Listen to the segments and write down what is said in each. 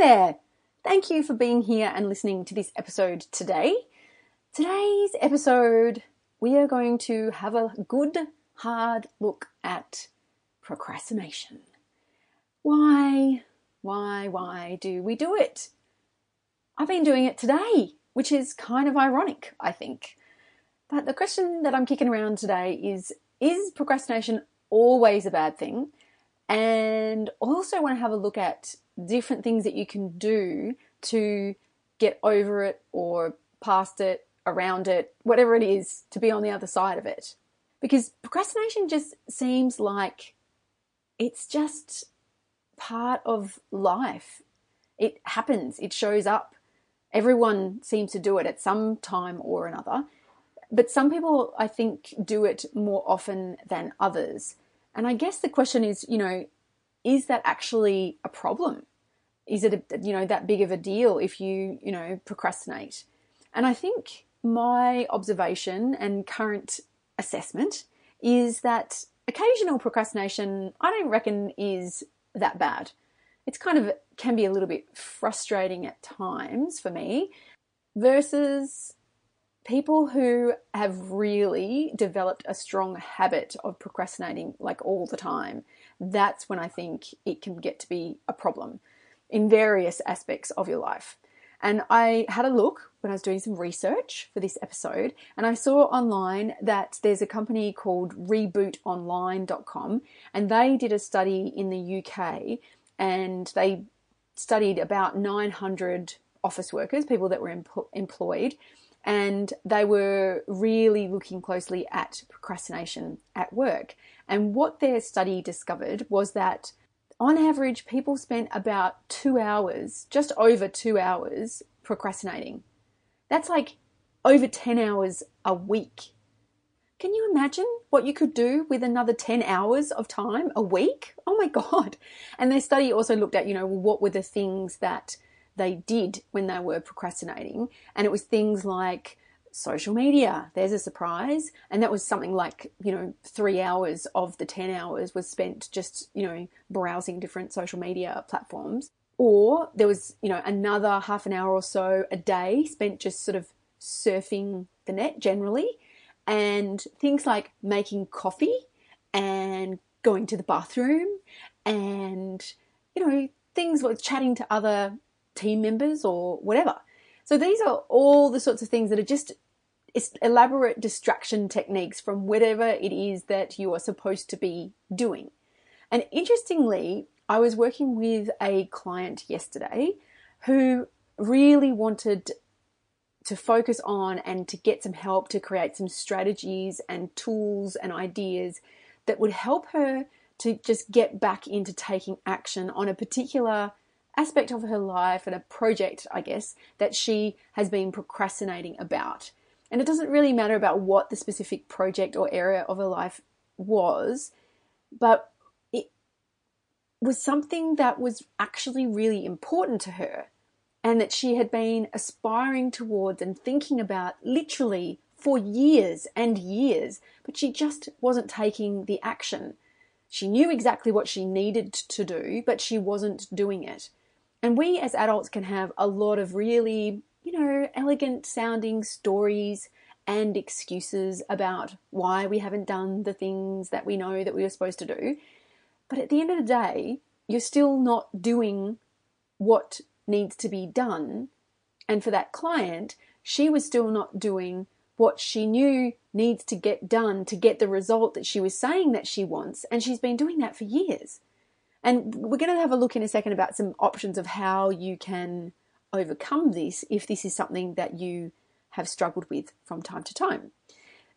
There. Thank you for being here and listening to this episode today. Today's episode, we are going to have a good, hard look at procrastination. Why, why, why do we do it? I've been doing it today, which is kind of ironic, I think. But the question that I'm kicking around today is Is procrastination always a bad thing. And also want to have a look at different things that you can do to get over it or past it, around it, whatever it is, to be on the other side of it. Because procrastination just seems like it's just part of life. It happens, it shows up. Everyone seems to do it at some time or another. But some people, I think, do it more often than others. And I guess the question is, you know, is that actually a problem? Is it, a, you know, that big of a deal if you, you know, procrastinate? And I think my observation and current assessment is that occasional procrastination, I don't reckon is that bad. It's kind of can be a little bit frustrating at times for me versus people who have really developed a strong habit of procrastinating like all the time, that's when I think it can get to be a problem in various aspects of your life. And I had a look when I was doing some research for this episode, and I saw online that there's a company called rebootonline.com, and they did a study in the UK and they studied about 900 office workers, people that were employed, and they were really looking closely at procrastination at work. And what their study discovered was that on average, people spent about two hours, just over two hours, procrastinating. That's like over 10 hours a week. Can you imagine what you could do with another 10 hours of time a week? Oh my God. And their study also looked at, you know, what were the things that they did when they were procrastinating. And it was things like social media. There's a surprise. And that was something like, you know, three hours of the 10 hours was spent just, you know, browsing different social media platforms. Or there was, you know, another half an hour or so a day spent just sort of surfing the net generally. And things like making coffee and going to the bathroom and, you know, things like chatting to other team members or whatever. So these are all the sorts of things that are just elaborate distraction techniques from whatever it is that you are supposed to be doing. And interestingly, I was working with a client yesterday who really wanted to focus on and to get some help to create some strategies and tools and ideas that would help her to just get back into taking action on a particular aspect of her life and a project, I guess, that she has been procrastinating about. And it doesn't really matter about what the specific project or area of her life was, but it was something that was actually really important to her and that she had been aspiring towards and thinking about literally for years and years, but she just wasn't taking the action. She knew exactly what she needed to do, but she wasn't doing it. And we as adults can have a lot of really, you know, elegant sounding stories and excuses about why we haven't done the things that we know that we were supposed to do. But at the end of the day, you're still not doing what needs to be done. And for that client, she was still not doing what she knew needs to get done to get the result that she was saying that she wants. And she's been doing that for years. And we're going to have a look in a second about some options of how you can overcome this if this is something that you have struggled with from time to time.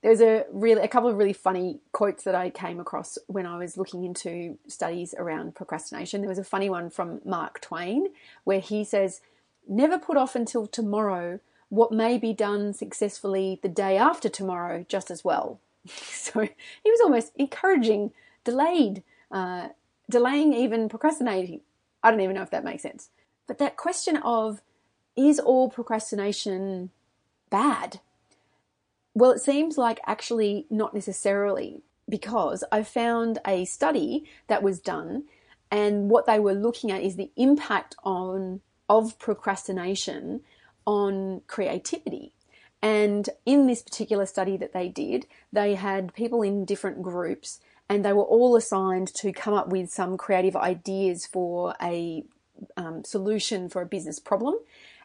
There's a really a couple of really funny quotes that I came across when I was looking into studies around procrastination. There was a funny one from Mark Twain where he says, "Never put off until tomorrow what may be done successfully the day after tomorrow just as well." so he was almost encouraging delayed, uh, delaying even procrastinating. I don't even know if that makes sense. But that question of is all procrastination bad? Well, it seems like actually not necessarily because I found a study that was done and what they were looking at is the impact on of procrastination on creativity. And in this particular study that they did, they had people in different groups and they were all assigned to come up with some creative ideas for a um, solution for a business problem.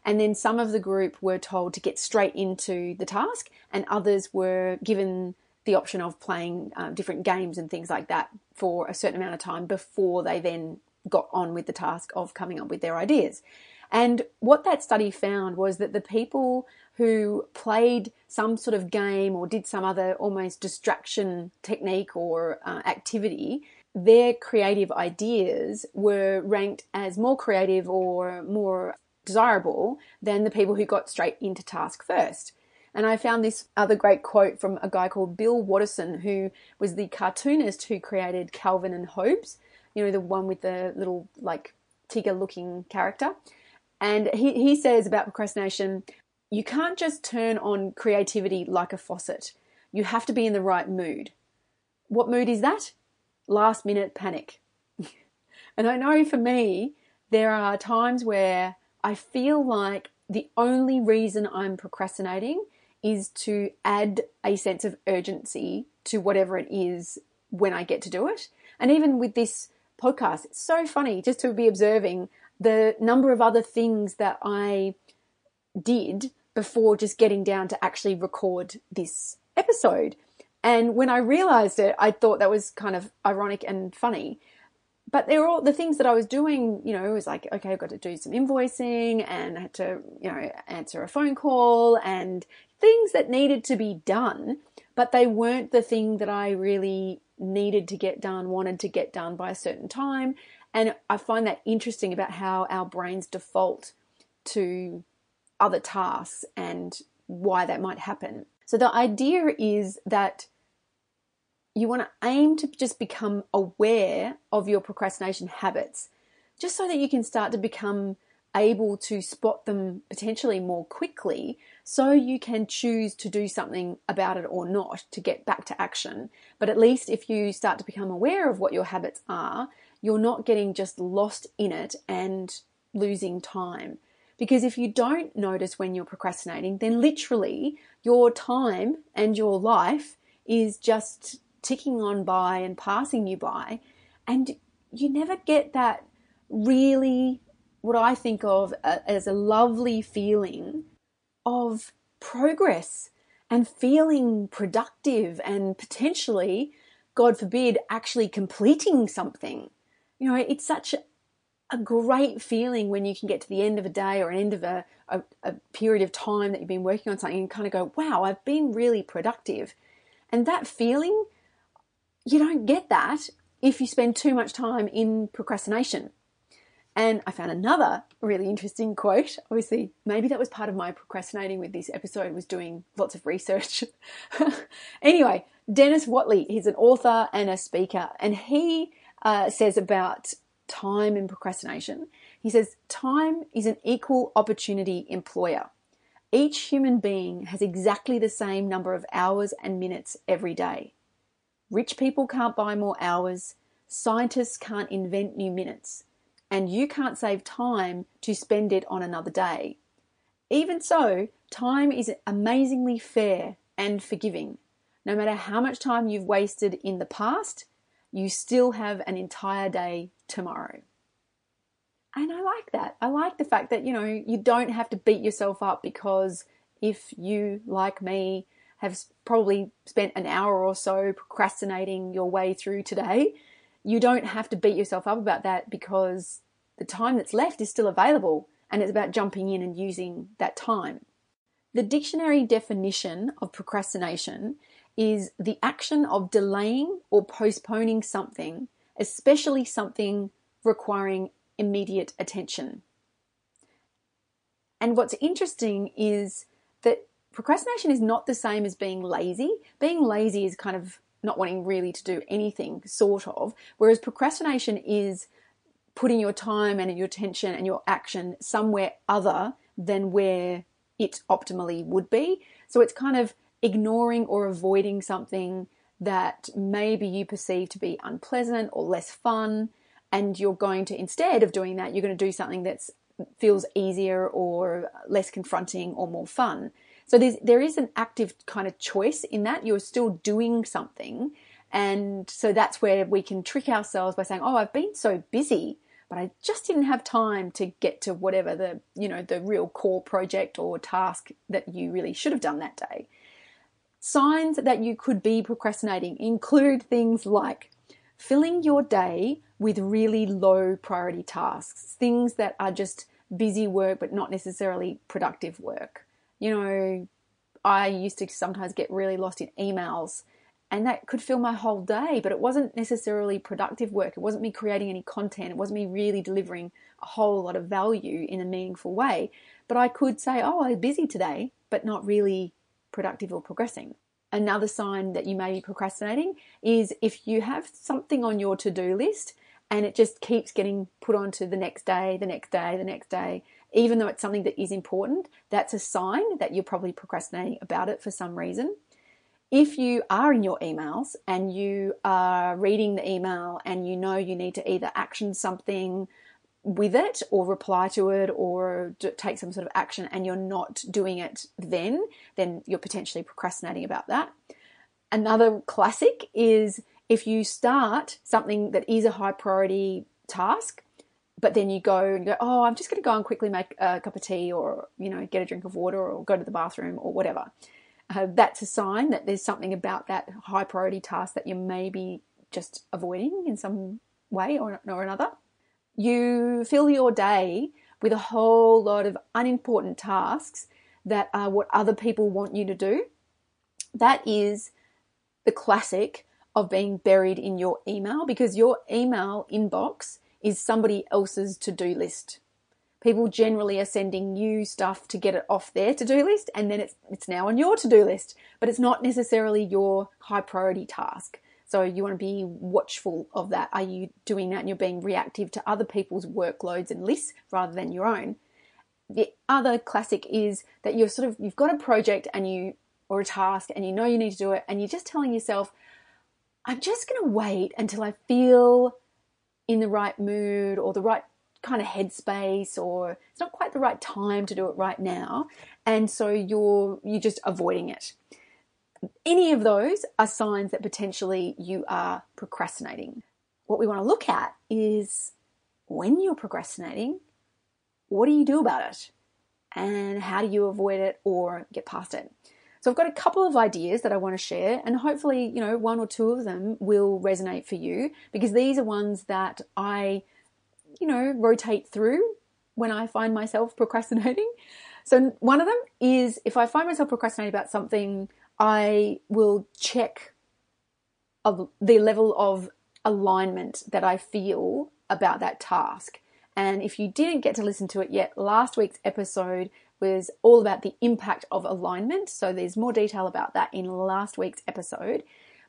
And then some of the group were told to get straight into the task, and others were given the option of playing um, different games and things like that for a certain amount of time before they then got on with the task of coming up with their ideas. And what that study found was that the people who played some sort of game or did some other almost distraction technique or uh, activity, their creative ideas were ranked as more creative or more desirable than the people who got straight into task first. And I found this other great quote from a guy called Bill Watterson, who was the cartoonist who created Calvin and Hobbes, you know, the one with the little like tiger looking character. And he, he says about procrastination, you can't just turn on creativity like a faucet. You have to be in the right mood. What mood is that? Last minute panic. and I know for me, there are times where I feel like the only reason I'm procrastinating is to add a sense of urgency to whatever it is when I get to do it. And even with this podcast, it's so funny just to be observing the number of other things that I did before just getting down to actually record this episode. And when I realized it, I thought that was kind of ironic and funny but they were all the things that I was doing, you know, it was like, okay, I've got to do some invoicing and I had to, you know, answer a phone call and things that needed to be done, but they weren't the thing that I really needed to get done, wanted to get done by a certain time. And I find that interesting about how our brains default to other tasks and why that might happen. So the idea is that you want to aim to just become aware of your procrastination habits, just so that you can start to become able to spot them potentially more quickly so you can choose to do something about it or not to get back to action. But at least if you start to become aware of what your habits are, you're not getting just lost in it and losing time. Because if you don't notice when you're procrastinating, then literally your time and your life is just ticking on by and passing you by. And you never get that really, what I think of as a lovely feeling of progress and feeling productive and potentially, God forbid, actually completing something. You know, it's such a great feeling when you can get to the end of a day or an end of a, a, a, period of time that you've been working on something and kind of go, wow, I've been really productive. And that feeling you don't get that if you spend too much time in procrastination. And I found another really interesting quote. Obviously, maybe that was part of my procrastinating with this episode was doing lots of research. anyway, Dennis Waitley, he's an author and a speaker, and he uh, says about time and procrastination. He says, Time is an equal opportunity employer. Each human being has exactly the same number of hours and minutes every day. Rich people can't buy more hours, scientists can't invent new minutes, and you can't save time to spend it on another day. Even so, time is amazingly fair and forgiving. No matter how much time you've wasted in the past, you still have an entire day tomorrow. And I like that. I like the fact that, you know, you don't have to beat yourself up because if you, like me, have probably spent an hour or so procrastinating your way through today, you don't have to beat yourself up about that because the time that's left is still available and it's about jumping in and using that time. The dictionary definition of procrastination is the action of delaying or postponing something, especially something requiring immediate attention. And what's interesting is that procrastination is not the same as being lazy. Being lazy is kind of not wanting really to do anything, sort of, whereas procrastination is putting your time and your attention and your action somewhere other than where it optimally would be. So it's kind of ignoring or avoiding something that maybe you perceive to be unpleasant or less fun and you're going to instead of doing that you're going to do something that feels easier or less confronting or more fun. So there's there is an active kind of choice in that. You're still doing something and so that's where we can trick ourselves by saying oh i've been so busy but i just didn't have time to get to whatever the you know the real core project or task that you really should have done that day Signs that you could be procrastinating include things like filling your day with really low priority tasks, things that are just busy work but not necessarily productive work. You know, I used to sometimes get really lost in emails and that could fill my whole day, but it wasn't necessarily productive work. It wasn't me creating any content. It wasn't me really delivering a whole lot of value in a meaningful way. But I could say, oh, I'm busy today, but not really productive or progressing. Another sign that you may be procrastinating is if you have something on your to do list and it just keeps getting put onto the next day, the next day, the next day, even though it's something that is important, that's a sign that you're probably procrastinating about it for some reason. If you are in your emails and you are reading the email and you know you need to either action something with it or reply to it or take some sort of action and you're not doing it then, then you're potentially procrastinating about that. Another classic is if you start something that is a high priority task, but then you go and go, oh, I'm just going to go and quickly make a cup of tea or, you know, get a drink of water or go to the bathroom or whatever. Uh, that's a sign that there's something about that high priority task that you may be just avoiding in some way or, or another you fill your day with a whole lot of unimportant tasks that are what other people want you to do. That is the classic of being buried in your email because your email inbox is somebody else's to do list. People generally are sending you stuff to get it off their to do list and then it's, it's now on your to do list, but it's not necessarily your high priority task. So you want to be watchful of that. Are you doing that and you're being reactive to other people's workloads and lists rather than your own? The other classic is that you're sort of you've got a project and you or a task and you know you need to do it and you're just telling yourself, I'm just going to wait until I feel in the right mood or the right kind of headspace or it's not quite the right time to do it right now and so you're you're just avoiding it any of those are signs that potentially you are procrastinating. What we want to look at is when you're procrastinating, what do you do about it? And how do you avoid it or get past it? So I've got a couple of ideas that I want to share and hopefully, you know, one or two of them will resonate for you because these are ones that I, you know, rotate through when I find myself procrastinating. So one of them is if I find myself procrastinating about something I will check of the level of alignment that I feel about that task. And if you didn't get to listen to it yet, last week's episode was all about the impact of alignment. So there's more detail about that in last week's episode.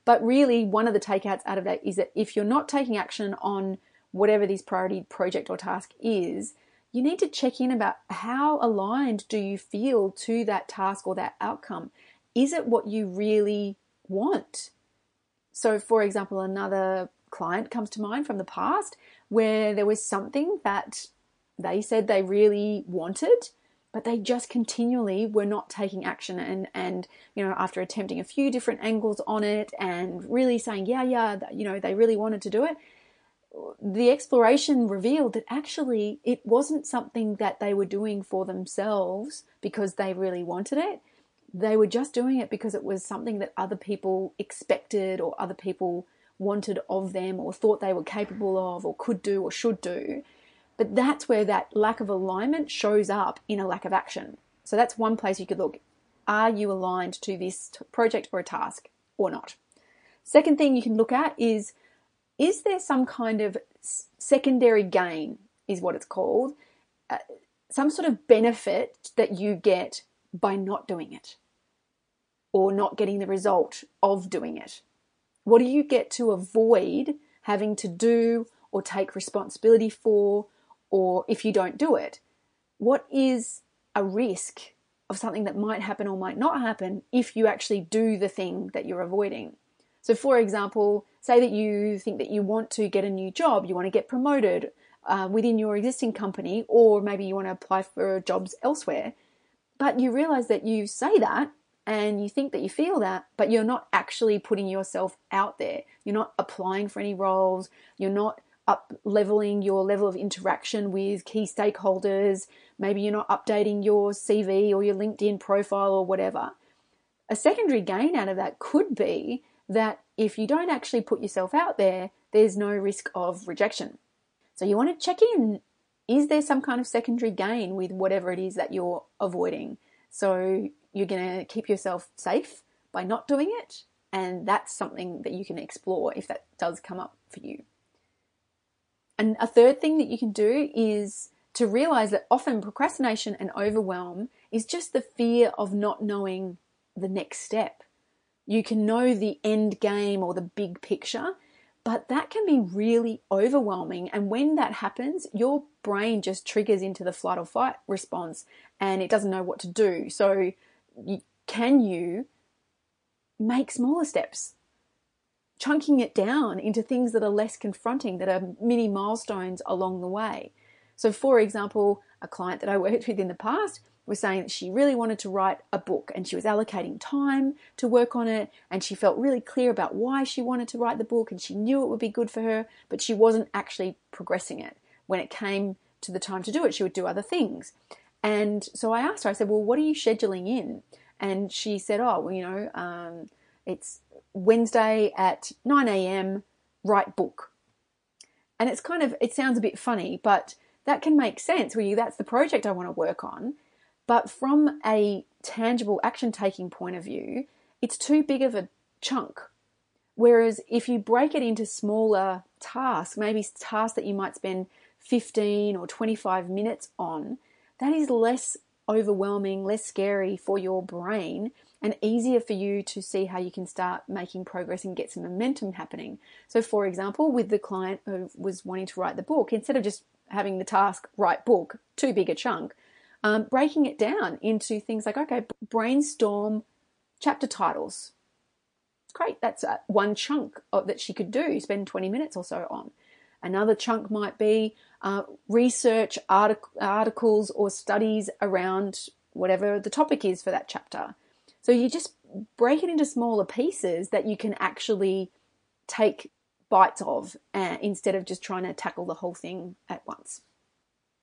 But really, one of the takeouts out of that is that if you're not taking action on whatever this priority project or task is, you need to check in about how aligned do you feel to that task or that outcome is it what you really want? So, for example, another client comes to mind from the past where there was something that they said they really wanted, but they just continually were not taking action and and you know after attempting a few different angles on it and really saying yeah yeah you know they really wanted to do it the exploration revealed that actually it wasn't something that they were doing for themselves because they really wanted it they were just doing it because it was something that other people expected or other people wanted of them or thought they were capable of or could do or should do. But that's where that lack of alignment shows up in a lack of action. So that's one place you could look. Are you aligned to this project or a task? or not. Second thing you can look at is is there some kind of secondary gain, is what it's called, uh, some sort of benefit that you get by not doing it or not getting the result of doing it? What do you get to avoid having to do or take responsibility for, or if you don't do it? What is a risk of something that might happen or might not happen if you actually do the thing that you're avoiding? So, for example, say that you think that you want to get a new job, you want to get promoted uh, within your existing company, or maybe you want to apply for jobs elsewhere, but you realize that you say that and you think that you feel that, but you're not actually putting yourself out there. You're not applying for any roles. You're not up leveling your level of interaction with key stakeholders. Maybe you're not updating your CV or your LinkedIn profile or whatever. A secondary gain out of that could be that if you don't actually put yourself out there, there's no risk of rejection. So you want to check in. Is there some kind of secondary gain with whatever it is that you're avoiding? So you're going to keep yourself safe by not doing it. And that's something that you can explore if that does come up for you. And a third thing that you can do is to realize that often procrastination and overwhelm is just the fear of not knowing the next step. You can know the end game or the big picture, but that can be really overwhelming. And when that happens, your brain just triggers into the flight or fight response and it doesn't know what to do. So can you make smaller steps? Chunking it down into things that are less confronting, that are mini milestones along the way. So, for example, a client that I worked with in the past was saying that she really wanted to write a book and she was allocating time to work on it and she felt really clear about why she wanted to write the book and she knew it would be good for her, but she wasn't actually progressing it. When it came to the time to do it, she would do other things. And so I asked her, I said, Well, what are you scheduling in? And she said, Oh, well, you know, um, it's Wednesday at 9 a.m., write book. And it's kind of, it sounds a bit funny, but that can make sense where you, that's the project I want to work on. But from a tangible action taking point of view, it's too big of a chunk. Whereas if you break it into smaller tasks, maybe tasks that you might spend 15 or 25 minutes on, that is less overwhelming, less scary for your brain, and easier for you to see how you can start making progress and get some momentum happening. So, for example, with the client who was wanting to write the book, instead of just having the task write book, too big a chunk, um, breaking it down into things like, okay, brainstorm chapter titles. Great. That's uh, one chunk of, that she could do, spend 20 minutes or so on. Another chunk might be uh, research artic- articles or studies around whatever the topic is for that chapter. So you just break it into smaller pieces that you can actually take bites of uh, instead of just trying to tackle the whole thing at once.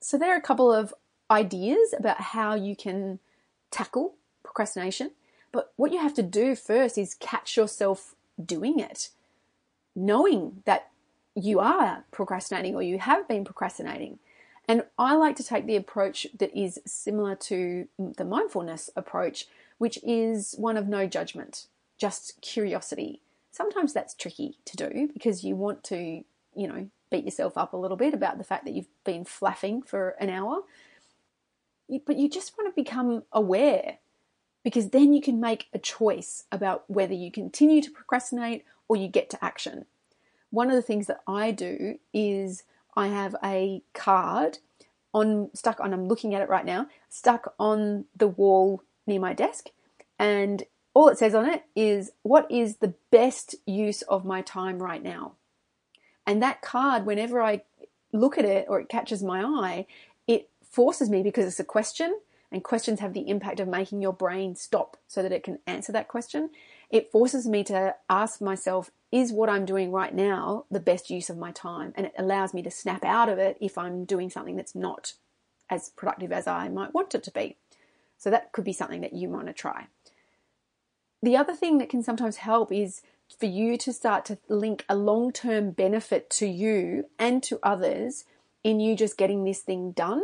So there are a couple of ideas about how you can tackle procrastination. But what you have to do first is catch yourself doing it, knowing that you are procrastinating or you have been procrastinating. And I like to take the approach that is similar to the mindfulness approach, which is one of no judgment, just curiosity. Sometimes that's tricky to do because you want to, you know, beat yourself up a little bit about the fact that you've been flapping for an hour. But you just want to become aware because then you can make a choice about whether you continue to procrastinate or you get to action one of the things that I do is I have a card on stuck on I'm looking at it right now, stuck on the wall near my desk and all it says on it is what is the best use of my time right now. And that card whenever I look at it or it catches my eye, it forces me because it's a question and questions have the impact of making your brain stop so that it can answer that question. It forces me to ask myself, is what I'm doing right now the best use of my time? And it allows me to snap out of it if I'm doing something that's not as productive as I might want it to be. So that could be something that you want to try. The other thing that can sometimes help is for you to start to link a long term benefit to you and to others in you just getting this thing done.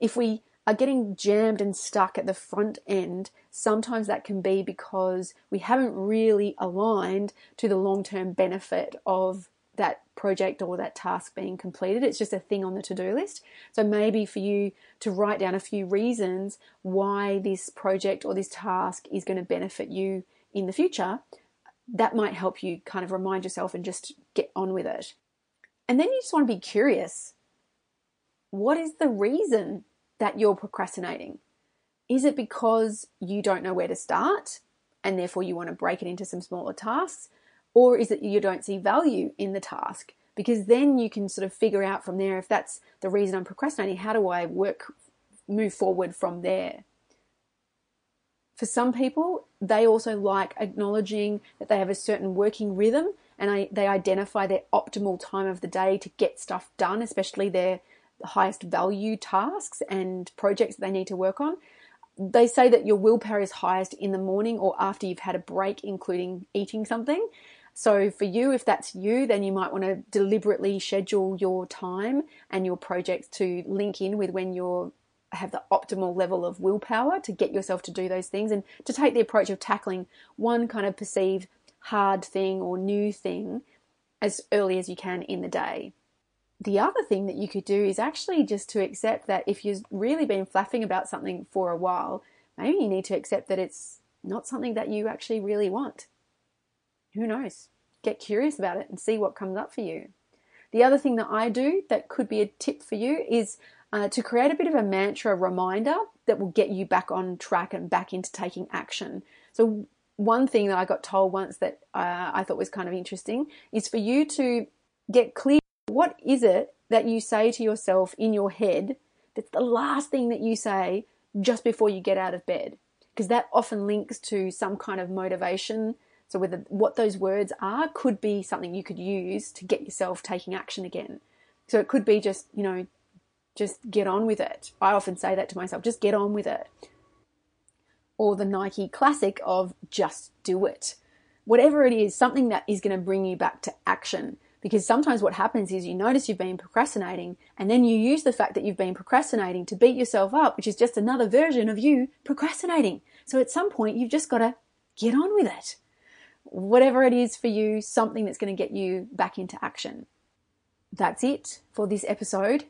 If we are getting jammed and stuck at the front end, sometimes that can be because we haven't really aligned to the long term benefit of that project or that task being completed. It's just a thing on the to do list. So maybe for you to write down a few reasons why this project or this task is going to benefit you in the future, that might help you kind of remind yourself and just get on with it. And then you just want to be curious. What is the reason that you're procrastinating? Is it because you don't know where to start and therefore you want to break it into some smaller tasks? Or is it you don't see value in the task? Because then you can sort of figure out from there if that's the reason I'm procrastinating, how do I work, move forward from there? For some people, they also like acknowledging that they have a certain working rhythm and I, they identify their optimal time of the day to get stuff done, especially their highest value tasks and projects they need to work on. They say that your willpower is highest in the morning or after you've had a break, including eating something. So, for you, if that's you, then you might want to deliberately schedule your time and your projects to link in with when you're have the optimal level of willpower to get yourself to do those things and to take the approach of tackling one kind of perceived hard thing or new thing as early as you can in the day. The other thing that you could do is actually just to accept that if you've really been flapping about something for a while, maybe you need to accept that it's not something that you actually really want. Who knows? Get curious about it and see what comes up for you. The other thing that I do that could be a tip for you is uh, to create a bit of a mantra reminder that will get you back on track and back into taking action. So, one thing that I got told once that uh, I thought was kind of interesting is for you to get clear what is it that you say to yourself in your head that's the last thing that you say just before you get out of bed? Because that often links to some kind of motivation. So, whether what those words are could be something you could use to get yourself taking action again. So, it could be just, you know, just get on with it. I often say that to myself, just get on with it. Or the Nike classic of just do it. Whatever it is, something that is going to bring you back to action. Because sometimes what happens is you notice you've been procrastinating and then you use the fact that you've been procrastinating to beat yourself up, which is just another version of you procrastinating. So at some point, you've just got to get on with it. Whatever it is for you, something that's going to get you back into action. That's it for this episode.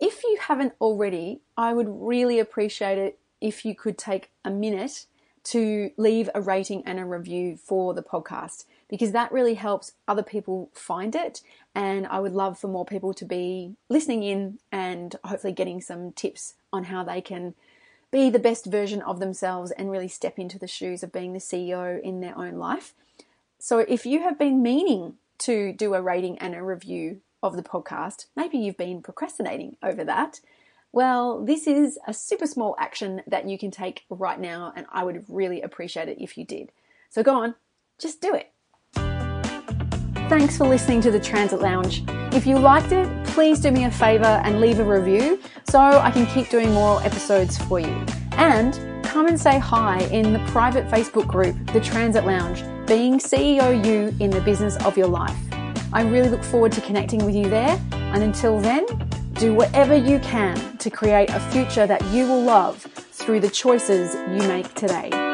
If you haven't already, I would really appreciate it if you could take a minute to leave a rating and a review for the podcast because that really helps other people find it. And I would love for more people to be listening in and hopefully getting some tips on how they can be the best version of themselves and really step into the shoes of being the CEO in their own life. So if you have been meaning to do a rating and a review of the podcast, maybe you've been procrastinating over that. Well, this is a super small action that you can take right now, and I would really appreciate it if you did. So go on, just do it. Thanks for listening to the Transit Lounge. If you liked it, please do me a favor and leave a review so I can keep doing more episodes for you. And come and say hi in the private Facebook group, The Transit Lounge, being CEO you in the business of your life. I really look forward to connecting with you there. And until then, do whatever you can to create a future that you will love through the choices you make today.